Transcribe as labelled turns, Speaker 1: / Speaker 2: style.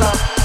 Speaker 1: love.